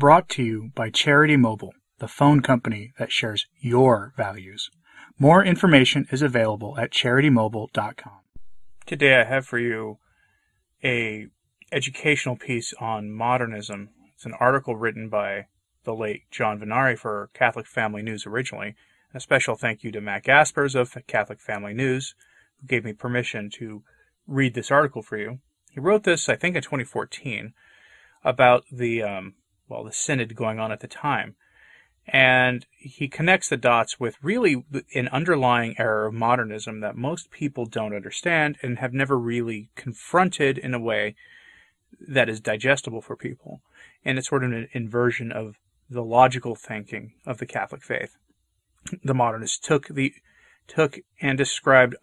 Brought to you by Charity Mobile, the phone company that shares your values. More information is available at charitymobile.com. Today I have for you a educational piece on modernism. It's an article written by the late John Vennari for Catholic Family News originally. A special thank you to Matt Gaspers of Catholic Family News, who gave me permission to read this article for you. He wrote this, I think, in 2014 about the um, well, the synod going on at the time. And he connects the dots with really an underlying error of modernism that most people don't understand and have never really confronted in a way that is digestible for people. And it's sort of an inversion of the logical thinking of the Catholic faith. The modernists took the took and described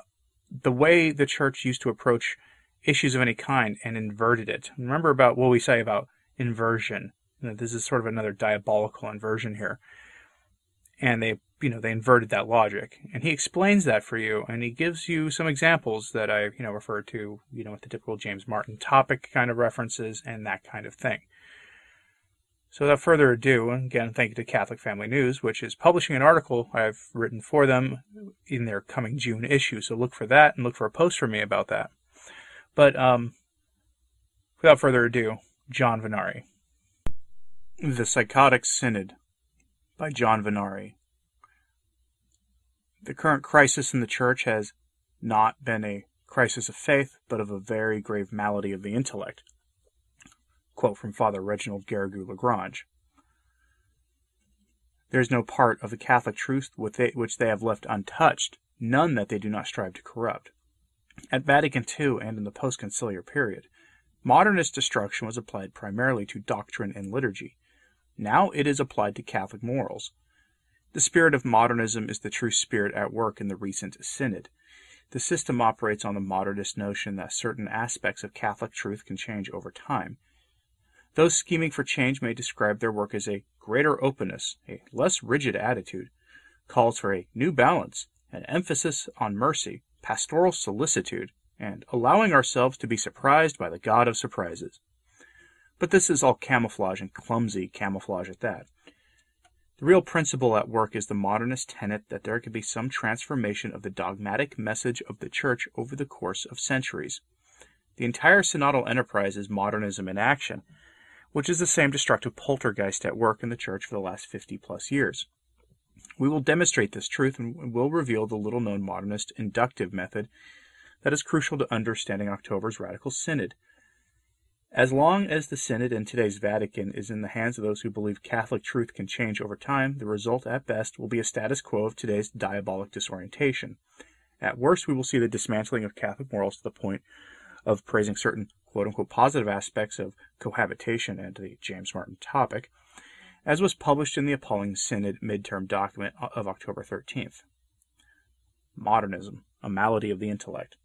the way the church used to approach issues of any kind and inverted it. Remember about what we say about inversion you know, this is sort of another diabolical inversion here. And they, you know, they inverted that logic. And he explains that for you, and he gives you some examples that I, you know, refer to, you know, with the typical James Martin topic kind of references and that kind of thing. So without further ado, again, thank you to Catholic Family News, which is publishing an article I've written for them in their coming June issue. So look for that and look for a post from me about that. But um, without further ado, John Vennari. The Psychotic Synod by John Vennari. The current crisis in the Church has not been a crisis of faith, but of a very grave malady of the intellect. Quote from Father Reginald Garrigou Lagrange. There is no part of the Catholic truth which they have left untouched, none that they do not strive to corrupt. At Vatican II and in the post conciliar period, modernist destruction was applied primarily to doctrine and liturgy now it is applied to Catholic morals. The spirit of modernism is the true spirit at work in the recent synod. The system operates on the modernist notion that certain aspects of Catholic truth can change over time. Those scheming for change may describe their work as a greater openness, a less rigid attitude, calls for a new balance, an emphasis on mercy, pastoral solicitude, and allowing ourselves to be surprised by the God of surprises. But this is all camouflage and clumsy camouflage at that. The real principle at work is the modernist tenet that there can be some transformation of the dogmatic message of the Church over the course of centuries. The entire synodal enterprise is modernism in action, which is the same destructive poltergeist at work in the Church for the last 50 plus years. We will demonstrate this truth and will reveal the little known modernist inductive method that is crucial to understanding October's Radical Synod. As long as the Synod and today's Vatican is in the hands of those who believe Catholic truth can change over time, the result at best will be a status quo of today's diabolic disorientation. At worst, we will see the dismantling of Catholic morals to the point of praising certain quote unquote positive aspects of cohabitation and the James Martin topic, as was published in the appalling Synod midterm document of October 13th. Modernism, a malady of the intellect.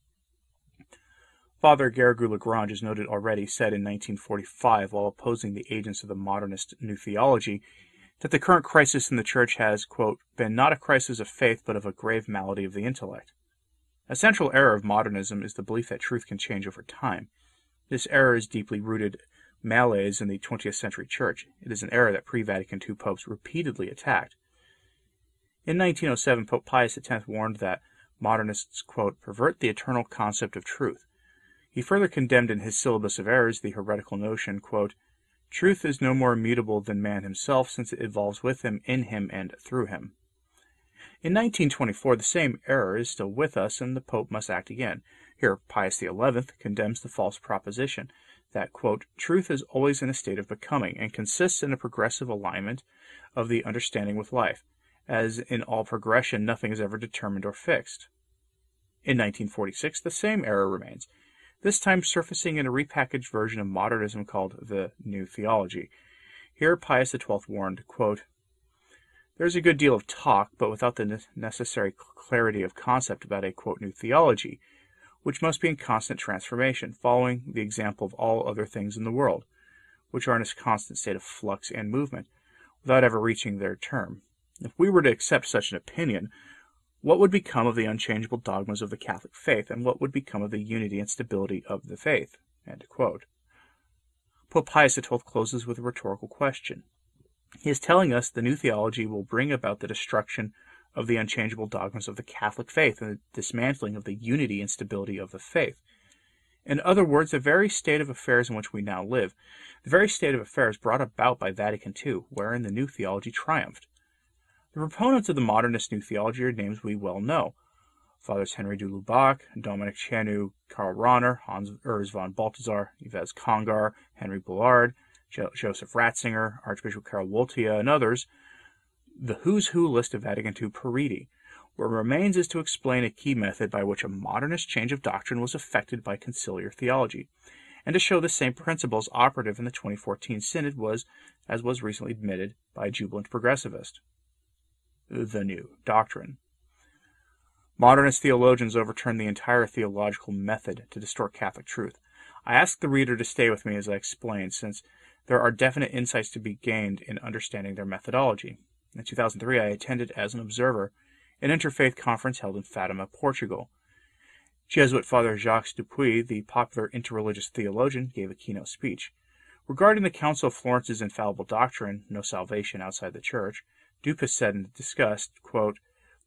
Father Garrigou Lagrange, as noted already, said in 1945, while opposing the agents of the modernist New Theology, that the current crisis in the Church has, quote, been not a crisis of faith, but of a grave malady of the intellect. A central error of modernism is the belief that truth can change over time. This error is deeply rooted malaise in the 20th century Church. It is an error that pre Vatican II popes repeatedly attacked. In 1907, Pope Pius X warned that modernists, quote, pervert the eternal concept of truth he further condemned in his Syllabus of Errors the heretical notion, Truth is no more immutable than man himself, since it evolves with him, in him, and through him. In 1924, the same error is still with us, and the Pope must act again. Here, Pius XI condemns the false proposition that, truth is always in a state of becoming, and consists in a progressive alignment of the understanding with life. As in all progression, nothing is ever determined or fixed. In 1946, the same error remains this time surfacing in a repackaged version of modernism called the New Theology. Here Pius XII warned, quote, There's a good deal of talk, but without the necessary clarity of concept about a quote, new theology, which must be in constant transformation, following the example of all other things in the world, which are in a constant state of flux and movement, without ever reaching their term. If we were to accept such an opinion, what would become of the unchangeable dogmas of the Catholic faith, and what would become of the unity and stability of the faith? Pope Pius XII closes with a rhetorical question. He is telling us the new theology will bring about the destruction of the unchangeable dogmas of the Catholic faith and the dismantling of the unity and stability of the faith. In other words, the very state of affairs in which we now live, the very state of affairs brought about by Vatican II, wherein the new theology triumphed. The proponents of the modernist new theology are names we well know. Fathers Henry de Lubac, Dominic Chanute, Karl Rahner, Hans Urs von Balthasar, Yves Congar, Henry Bouillard, jo- Joseph Ratzinger, Archbishop Karol Wojtyla, and others, the who's who list of Vatican II periti. What remains is to explain a key method by which a modernist change of doctrine was effected by conciliar theology, and to show the same principles operative in the 2014 Synod was, as was recently admitted by a jubilant progressivist. The new doctrine. Modernist theologians overturn the entire theological method to distort Catholic truth. I ask the reader to stay with me as I explain, since there are definite insights to be gained in understanding their methodology. In 2003, I attended as an observer an interfaith conference held in Fatima, Portugal. Jesuit Father Jacques Dupuy, the popular interreligious theologian, gave a keynote speech. Regarding the Council of Florence's infallible doctrine, no salvation outside the Church, Dupuy said in disgust,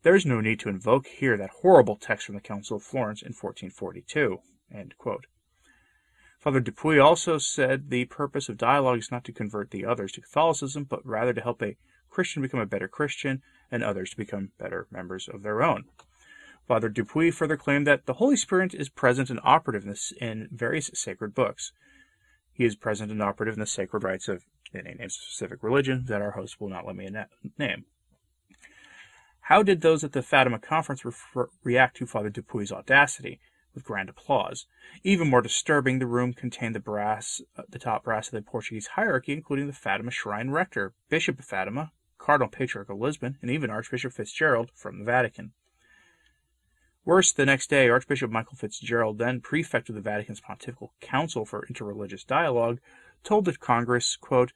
There is no need to invoke here that horrible text from the Council of Florence in 1442. Father Dupuy also said the purpose of dialogue is not to convert the others to Catholicism, but rather to help a Christian become a better Christian and others to become better members of their own. Father Dupuy further claimed that the Holy Spirit is present and operative in various sacred books. He is present and operative in the sacred rites of any name specific religion that our host will not let me name. How did those at the Fatima conference refer, react to Father Dupuy's audacity? With grand applause. Even more disturbing, the room contained the brass, uh, the top brass of the Portuguese hierarchy, including the Fatima Shrine Rector, Bishop of Fatima, Cardinal Patriarch of Lisbon, and even Archbishop Fitzgerald from the Vatican. Worse, the next day, Archbishop Michael Fitzgerald, then prefect of the Vatican's Pontifical Council for Interreligious Dialogue, told the Congress, quote,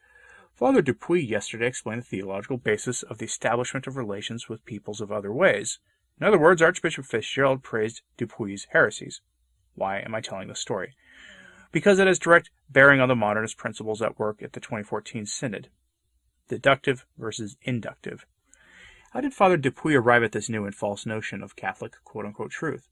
Father Dupuy yesterday explained the theological basis of the establishment of relations with peoples of other ways. In other words, Archbishop Fitzgerald praised Dupuy's heresies. Why am I telling this story? Because it has direct bearing on the modernist principles at work at the 2014 Synod deductive versus inductive. How did Father Dupuy arrive at this new and false notion of Catholic quote unquote truth?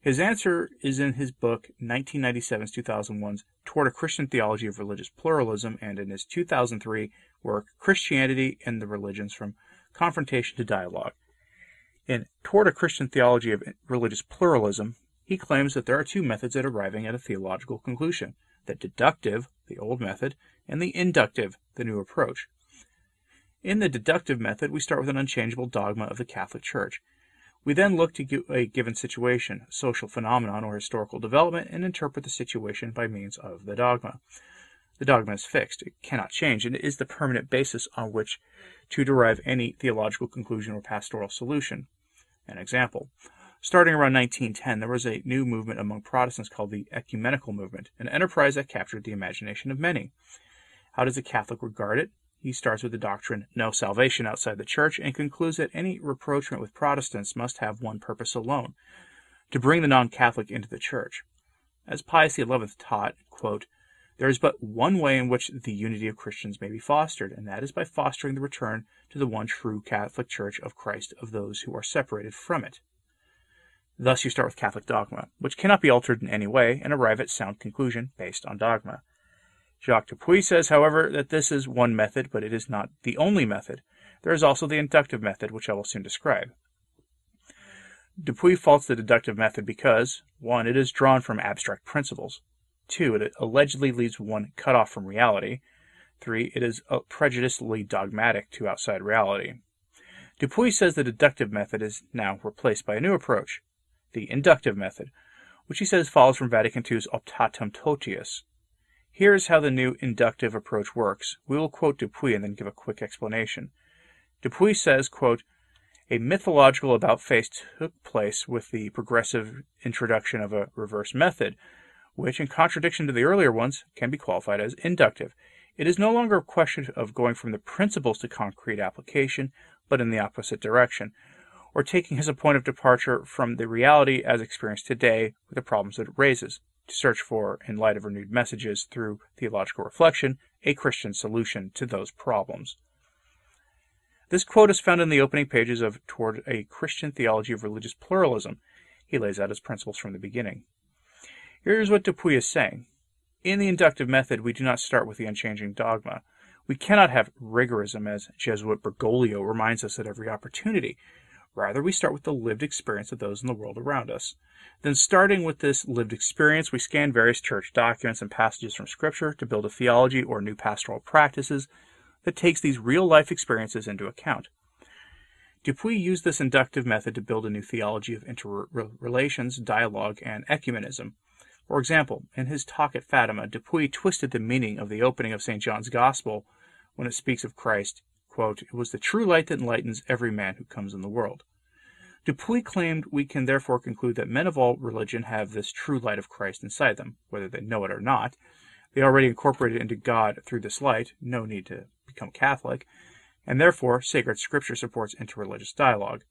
His answer is in his book 1997's 2001's Toward a Christian Theology of Religious Pluralism and in his 2003 work Christianity and the Religions from Confrontation to Dialogue. In Toward a Christian Theology of Religious Pluralism, he claims that there are two methods at arriving at a theological conclusion the deductive, the old method, and the inductive, the new approach. In the deductive method, we start with an unchangeable dogma of the Catholic Church. We then look to a given situation, social phenomenon, or historical development, and interpret the situation by means of the dogma. The dogma is fixed, it cannot change, and it is the permanent basis on which to derive any theological conclusion or pastoral solution. An example. Starting around 1910, there was a new movement among Protestants called the Ecumenical Movement, an enterprise that captured the imagination of many. How does a Catholic regard it? He starts with the doctrine, no salvation outside the church, and concludes that any rapprochement with Protestants must have one purpose alone to bring the non Catholic into the church. As Pius XI taught, quote, there is but one way in which the unity of Christians may be fostered, and that is by fostering the return to the one true Catholic Church of Christ of those who are separated from it. Thus you start with Catholic dogma, which cannot be altered in any way, and arrive at sound conclusion based on dogma. Jacques Dupuy says, however, that this is one method, but it is not the only method. There is also the inductive method, which I will soon describe. Dupuy faults the deductive method because 1. It is drawn from abstract principles. 2. It allegedly leaves one cut off from reality. 3. It is uh, prejudicially dogmatic to outside reality. Dupuy says the deductive method is now replaced by a new approach, the inductive method, which he says follows from Vatican II's Optatum Totius. Here's how the new inductive approach works. We will quote Dupuy and then give a quick explanation. Dupuy says, quote, a mythological about face took place with the progressive introduction of a reverse method, which, in contradiction to the earlier ones, can be qualified as inductive. It is no longer a question of going from the principles to concrete application, but in the opposite direction, or taking as a point of departure from the reality as experienced today with the problems that it raises to search for, in light of renewed messages through theological reflection, a Christian solution to those problems. This quote is found in the opening pages of Toward a Christian Theology of Religious Pluralism. He lays out his principles from the beginning. Here's what Dupuy is saying. In the inductive method, we do not start with the unchanging dogma. We cannot have rigorism, as Jesuit Bergoglio reminds us at every opportunity. Rather, we start with the lived experience of those in the world around us. Then, starting with this lived experience, we scan various church documents and passages from Scripture to build a theology or new pastoral practices that takes these real life experiences into account. Dupuy used this inductive method to build a new theology of interrelations, dialogue, and ecumenism. For example, in his talk at Fatima, Dupuy twisted the meaning of the opening of St. John's Gospel when it speaks of Christ, quote, It was the true light that enlightens every man who comes in the world. Dupuy claimed we can therefore conclude that men of all religion have this true light of Christ inside them, whether they know it or not. They already incorporated into God through this light, no need to become Catholic, and therefore sacred scripture supports interreligious dialogue.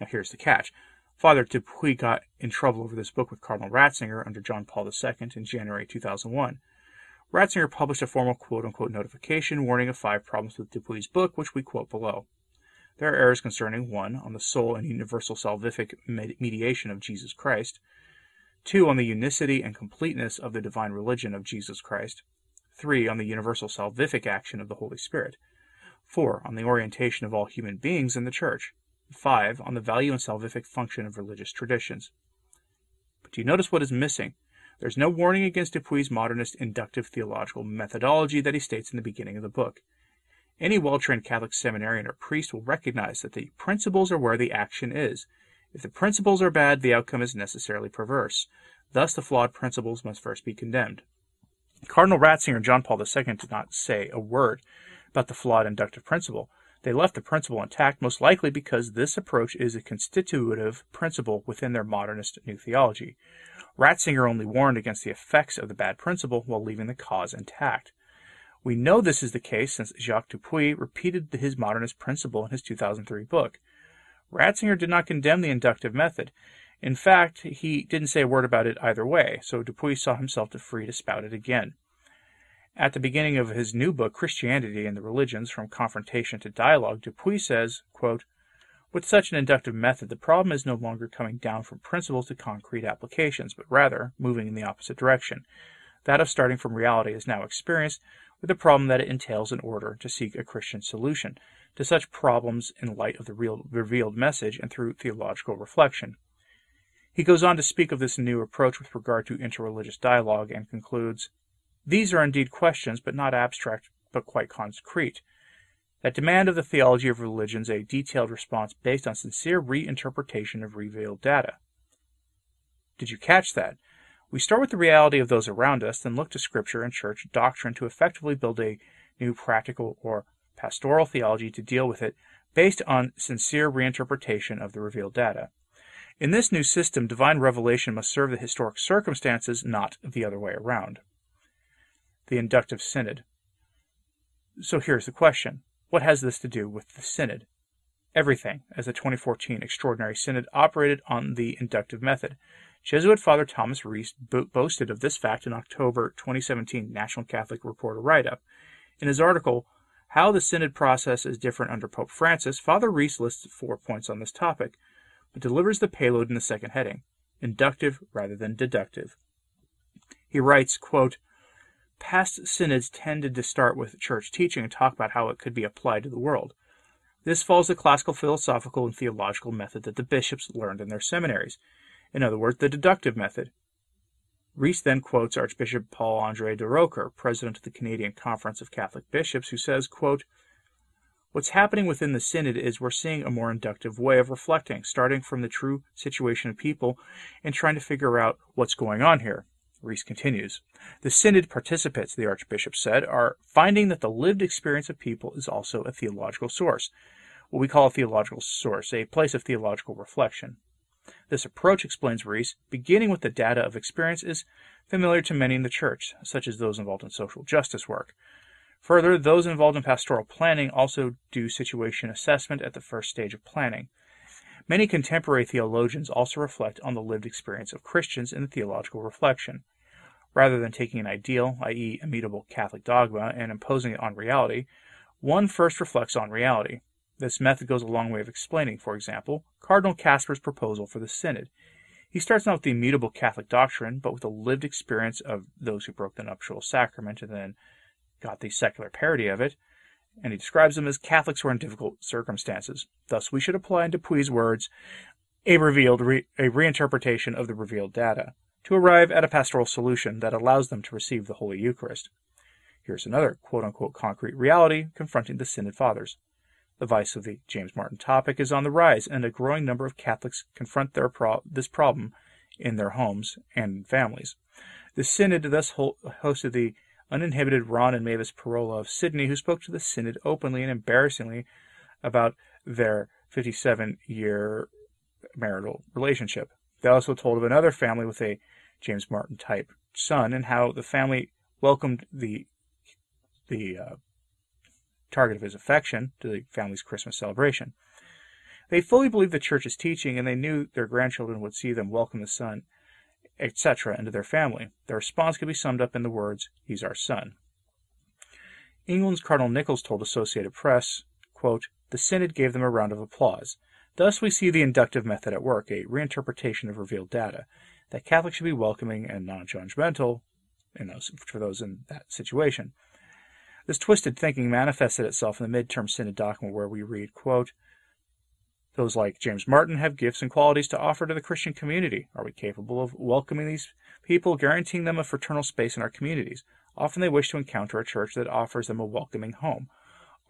Now here's the catch. Father Dupuy got in trouble over this book with Cardinal Ratzinger under John Paul II in January 2001. Ratzinger published a formal quote-unquote notification warning of five problems with Dupuy's book, which we quote below. There are errors concerning 1. on the sole and universal salvific mediation of Jesus Christ, 2. on the unicity and completeness of the divine religion of Jesus Christ, 3. on the universal salvific action of the Holy Spirit, 4. on the orientation of all human beings in the Church, 5. on the value and salvific function of religious traditions. But do you notice what is missing? There's no warning against Dupuy's modernist inductive theological methodology that he states in the beginning of the book. Any well trained Catholic seminarian or priest will recognize that the principles are where the action is. If the principles are bad, the outcome is necessarily perverse. Thus, the flawed principles must first be condemned. Cardinal Ratzinger and John Paul II did not say a word about the flawed inductive principle. They left the principle intact, most likely because this approach is a constitutive principle within their modernist new theology. Ratzinger only warned against the effects of the bad principle while leaving the cause intact. We know this is the case since Jacques Dupuy repeated his modernist principle in his 2003 book. Ratzinger did not condemn the inductive method. In fact, he didn't say a word about it either way, so Dupuy saw himself free to spout it again. At the beginning of his new book, Christianity and the Religions From Confrontation to Dialogue, Dupuy says, quote, with such an inductive method, the problem is no longer coming down from principles to concrete applications, but rather moving in the opposite direction. That of starting from reality is now experienced, with the problem that it entails in order to seek a Christian solution to such problems in light of the real, revealed message and through theological reflection. He goes on to speak of this new approach with regard to interreligious dialogue and concludes These are indeed questions, but not abstract, but quite concrete that demand of the theology of religions a detailed response based on sincere reinterpretation of revealed data. Did you catch that? We start with the reality of those around us, then look to Scripture and church doctrine to effectively build a new practical or pastoral theology to deal with it based on sincere reinterpretation of the revealed data. In this new system, divine revelation must serve the historic circumstances, not the other way around. The Inductive Synod. So here's the question what has this to do with the Synod? Everything, as the 2014 Extraordinary Synod operated on the inductive method. Jesuit Father Thomas Reese bo- boasted of this fact in October 2017 National Catholic Reporter write up. In his article, How the Synod Process is Different Under Pope Francis, Father Reese lists four points on this topic, but delivers the payload in the second heading inductive rather than deductive. He writes, quote, Past synods tended to start with church teaching and talk about how it could be applied to the world. This follows the classical philosophical and theological method that the bishops learned in their seminaries. In other words, the deductive method. Reese then quotes Archbishop Paul Andre Durocher, president of the Canadian Conference of Catholic Bishops, who says, quote, What's happening within the synod is we're seeing a more inductive way of reflecting, starting from the true situation of people and trying to figure out what's going on here. Reese continues. The Synod participants, the Archbishop said, are finding that the lived experience of people is also a theological source, what we call a theological source, a place of theological reflection. This approach, explains Reese, beginning with the data of experience, is familiar to many in the Church, such as those involved in social justice work. Further, those involved in pastoral planning also do situation assessment at the first stage of planning. Many contemporary theologians also reflect on the lived experience of Christians in the theological reflection. Rather than taking an ideal, i.e., immutable Catholic dogma, and imposing it on reality, one first reflects on reality. This method goes a long way of explaining, for example, Cardinal Kasper's proposal for the synod. He starts not with the immutable Catholic doctrine, but with the lived experience of those who broke the nuptial sacrament and then got the secular parody of it, and he describes them as Catholics who are in difficult circumstances. Thus, we should apply in Dupuy's words a revealed re- a reinterpretation of the revealed data to arrive at a pastoral solution that allows them to receive the Holy Eucharist. Here's another quote unquote concrete reality confronting the Synod Fathers. The vice of the James Martin topic is on the rise, and a growing number of Catholics confront their pro- this problem in their homes and families. The Synod thus ho- hosted the uninhibited Ron and Mavis Pirola of Sydney, who spoke to the Synod openly and embarrassingly about their 57 year marital relationship. They also told of another family with a James Martin type son and how the family welcomed the the uh, target of his affection to the family's Christmas celebration. They fully believed the church's teaching and they knew their grandchildren would see them welcome the son, etc., into their family. Their response could be summed up in the words, He's our son. England's Cardinal Nichols told Associated Press, quote, The Synod gave them a round of applause. Thus we see the inductive method at work, a reinterpretation of revealed data, that Catholics should be welcoming and non-judgmental for those in that situation. This twisted thinking manifested itself in the midterm synod document where we read, quote, those like James Martin have gifts and qualities to offer to the Christian community. Are we capable of welcoming these people, guaranteeing them a fraternal space in our communities? Often they wish to encounter a church that offers them a welcoming home.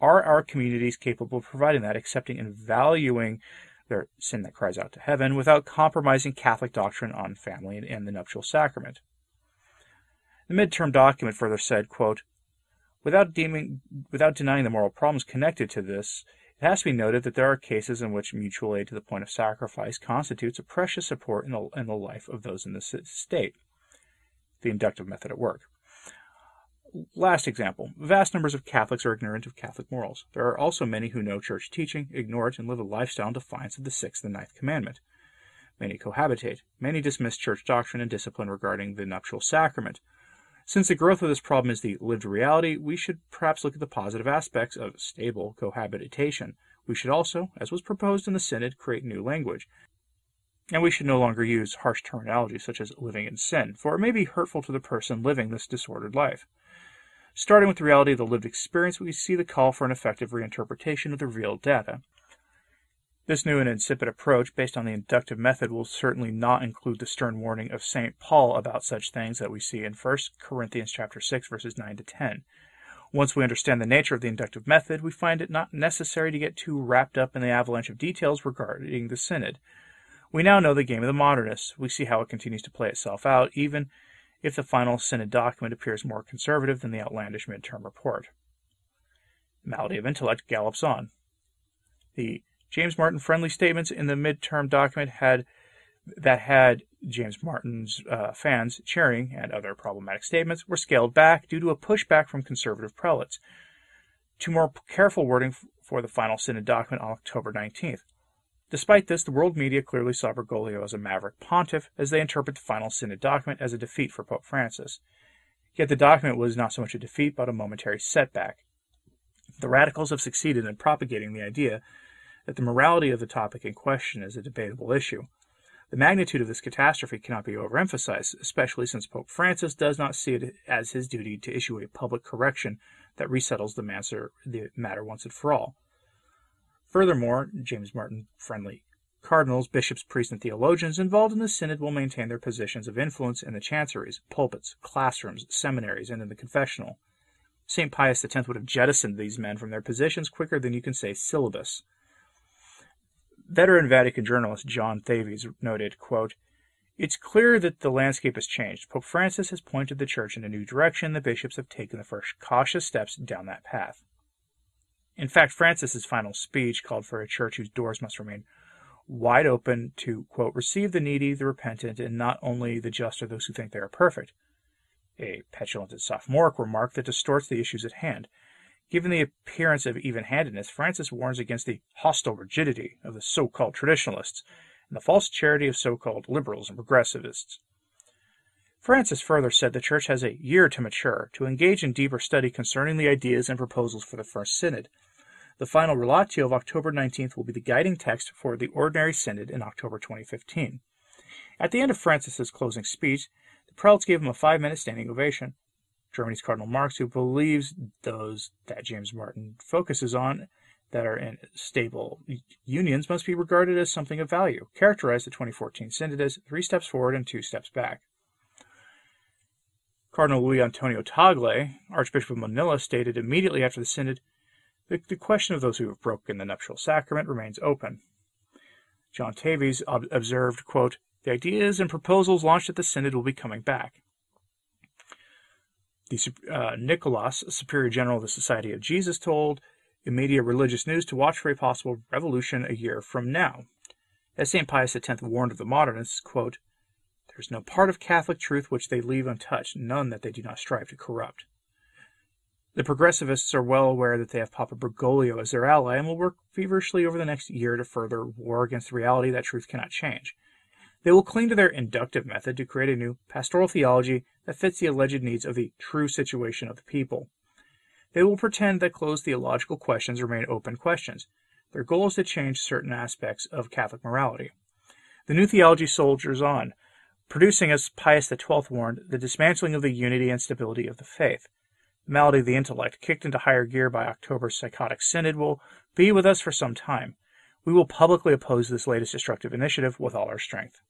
Are our communities capable of providing that, accepting and valuing their sin that cries out to heaven without compromising Catholic doctrine on family and the nuptial sacrament? The midterm document further said, quote, Without, deeming, without denying the moral problems connected to this, it has to be noted that there are cases in which mutual aid to the point of sacrifice constitutes a precious support in the, in the life of those in the state. The inductive method at work. Last example. Vast numbers of Catholics are ignorant of Catholic morals. There are also many who know church teaching, ignore it, and live a lifestyle in defiance of the sixth and ninth commandment. Many cohabitate. Many dismiss church doctrine and discipline regarding the nuptial sacrament. Since the growth of this problem is the lived reality, we should perhaps look at the positive aspects of stable cohabitation. We should also, as was proposed in the Synod, create new language. And we should no longer use harsh terminology such as living in sin, for it may be hurtful to the person living this disordered life. Starting with the reality of the lived experience, we see the call for an effective reinterpretation of the real data. This new and insipid approach, based on the inductive method, will certainly not include the stern warning of St. Paul about such things that we see in 1 Corinthians chapter 6 verses 9 to 10. Once we understand the nature of the inductive method, we find it not necessary to get too wrapped up in the avalanche of details regarding the synod. We now know the game of the modernists. We see how it continues to play itself out, even if the final synod document appears more conservative than the outlandish midterm report. Malady of intellect gallops on. The James Martin friendly statements in the midterm document had that had James Martin's uh, fans cheering and other problematic statements were scaled back due to a pushback from conservative prelates to more careful wording for the final synod document on October 19th. Despite this, the world media clearly saw Bergoglio as a maverick pontiff as they interpret the final synod document as a defeat for Pope Francis. Yet the document was not so much a defeat but a momentary setback. The radicals have succeeded in propagating the idea that the morality of the topic in question is a debatable issue. The magnitude of this catastrophe cannot be overemphasized, especially since Pope Francis does not see it as his duty to issue a public correction that resettles the matter, the matter once and for all. Furthermore, James Martin friendly cardinals, bishops, priests, and theologians involved in the synod will maintain their positions of influence in the chanceries, pulpits, classrooms, seminaries, and in the confessional. St. Pius X would have jettisoned these men from their positions quicker than you can say syllabus. Veteran Vatican journalist John Thavis noted, quote, It's clear that the landscape has changed. Pope Francis has pointed the church in a new direction. The bishops have taken the first cautious steps down that path. In fact, Francis's final speech called for a church whose doors must remain wide open to, quote, receive the needy, the repentant, and not only the just or those who think they are perfect. A petulant and sophomoric remark that distorts the issues at hand. Given the appearance of even-handedness, Francis warns against the hostile rigidity of the so-called traditionalists and the false charity of so-called liberals and progressivists. Francis further said the Church has a year to mature, to engage in deeper study concerning the ideas and proposals for the First Synod. The final relatio of October 19th will be the guiding text for the Ordinary Synod in October 2015. At the end of Francis's closing speech, the prelates gave him a five minute standing ovation. Germany's Cardinal Marx, who believes those that James Martin focuses on that are in stable unions must be regarded as something of value, characterized the 2014 Synod as three steps forward and two steps back. Cardinal Luis Antonio Tagle, Archbishop of Manila, stated immediately after the Synod the, the question of those who have broken the nuptial sacrament remains open. John Thavis ob- observed, quote, The ideas and proposals launched at the Synod will be coming back. The, uh, Nicholas, Superior General of the Society of Jesus, told Immediate Religious News to watch for a possible revolution a year from now. As St. Pius X warned of the modernists, quote, There is no part of Catholic truth which they leave untouched, none that they do not strive to corrupt. The progressivists are well aware that they have Papa Bergoglio as their ally and will work feverishly over the next year to further war against the reality that truth cannot change. They will cling to their inductive method to create a new pastoral theology that fits the alleged needs of the true situation of the people. They will pretend that closed theological questions remain open questions. Their goal is to change certain aspects of Catholic morality. The new theology soldiers on, producing, as Pius XII warned, the dismantling of the unity and stability of the faith. The malady of the intellect, kicked into higher gear by October's psychotic synod, will be with us for some time. We will publicly oppose this latest destructive initiative with all our strength.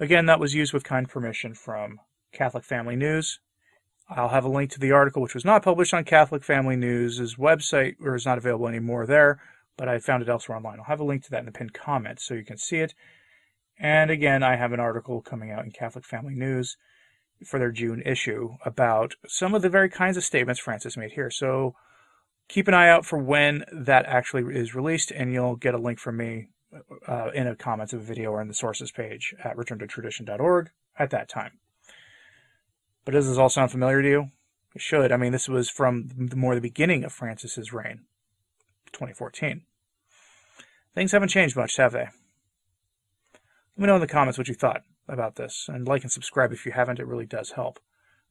Again, that was used with kind permission from Catholic Family News. I'll have a link to the article, which was not published on Catholic Family News' website, or is not available anymore there, but I found it elsewhere online. I'll have a link to that in the pinned comment so you can see it. And again, I have an article coming out in Catholic Family News for their June issue about some of the very kinds of statements Francis made here. So keep an eye out for when that actually is released, and you'll get a link from me uh, in the comments of a video or in the sources page at returntotradition.org at that time. But does this all sound familiar to you? It should. I mean, this was from the more the beginning of Francis's reign, 2014. Things haven't changed much, have they? Let me know in the comments what you thought about this, and like and subscribe if you haven't. It really does help.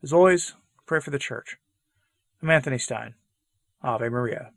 As always, pray for the church. I'm Anthony Stine. Ave Maria.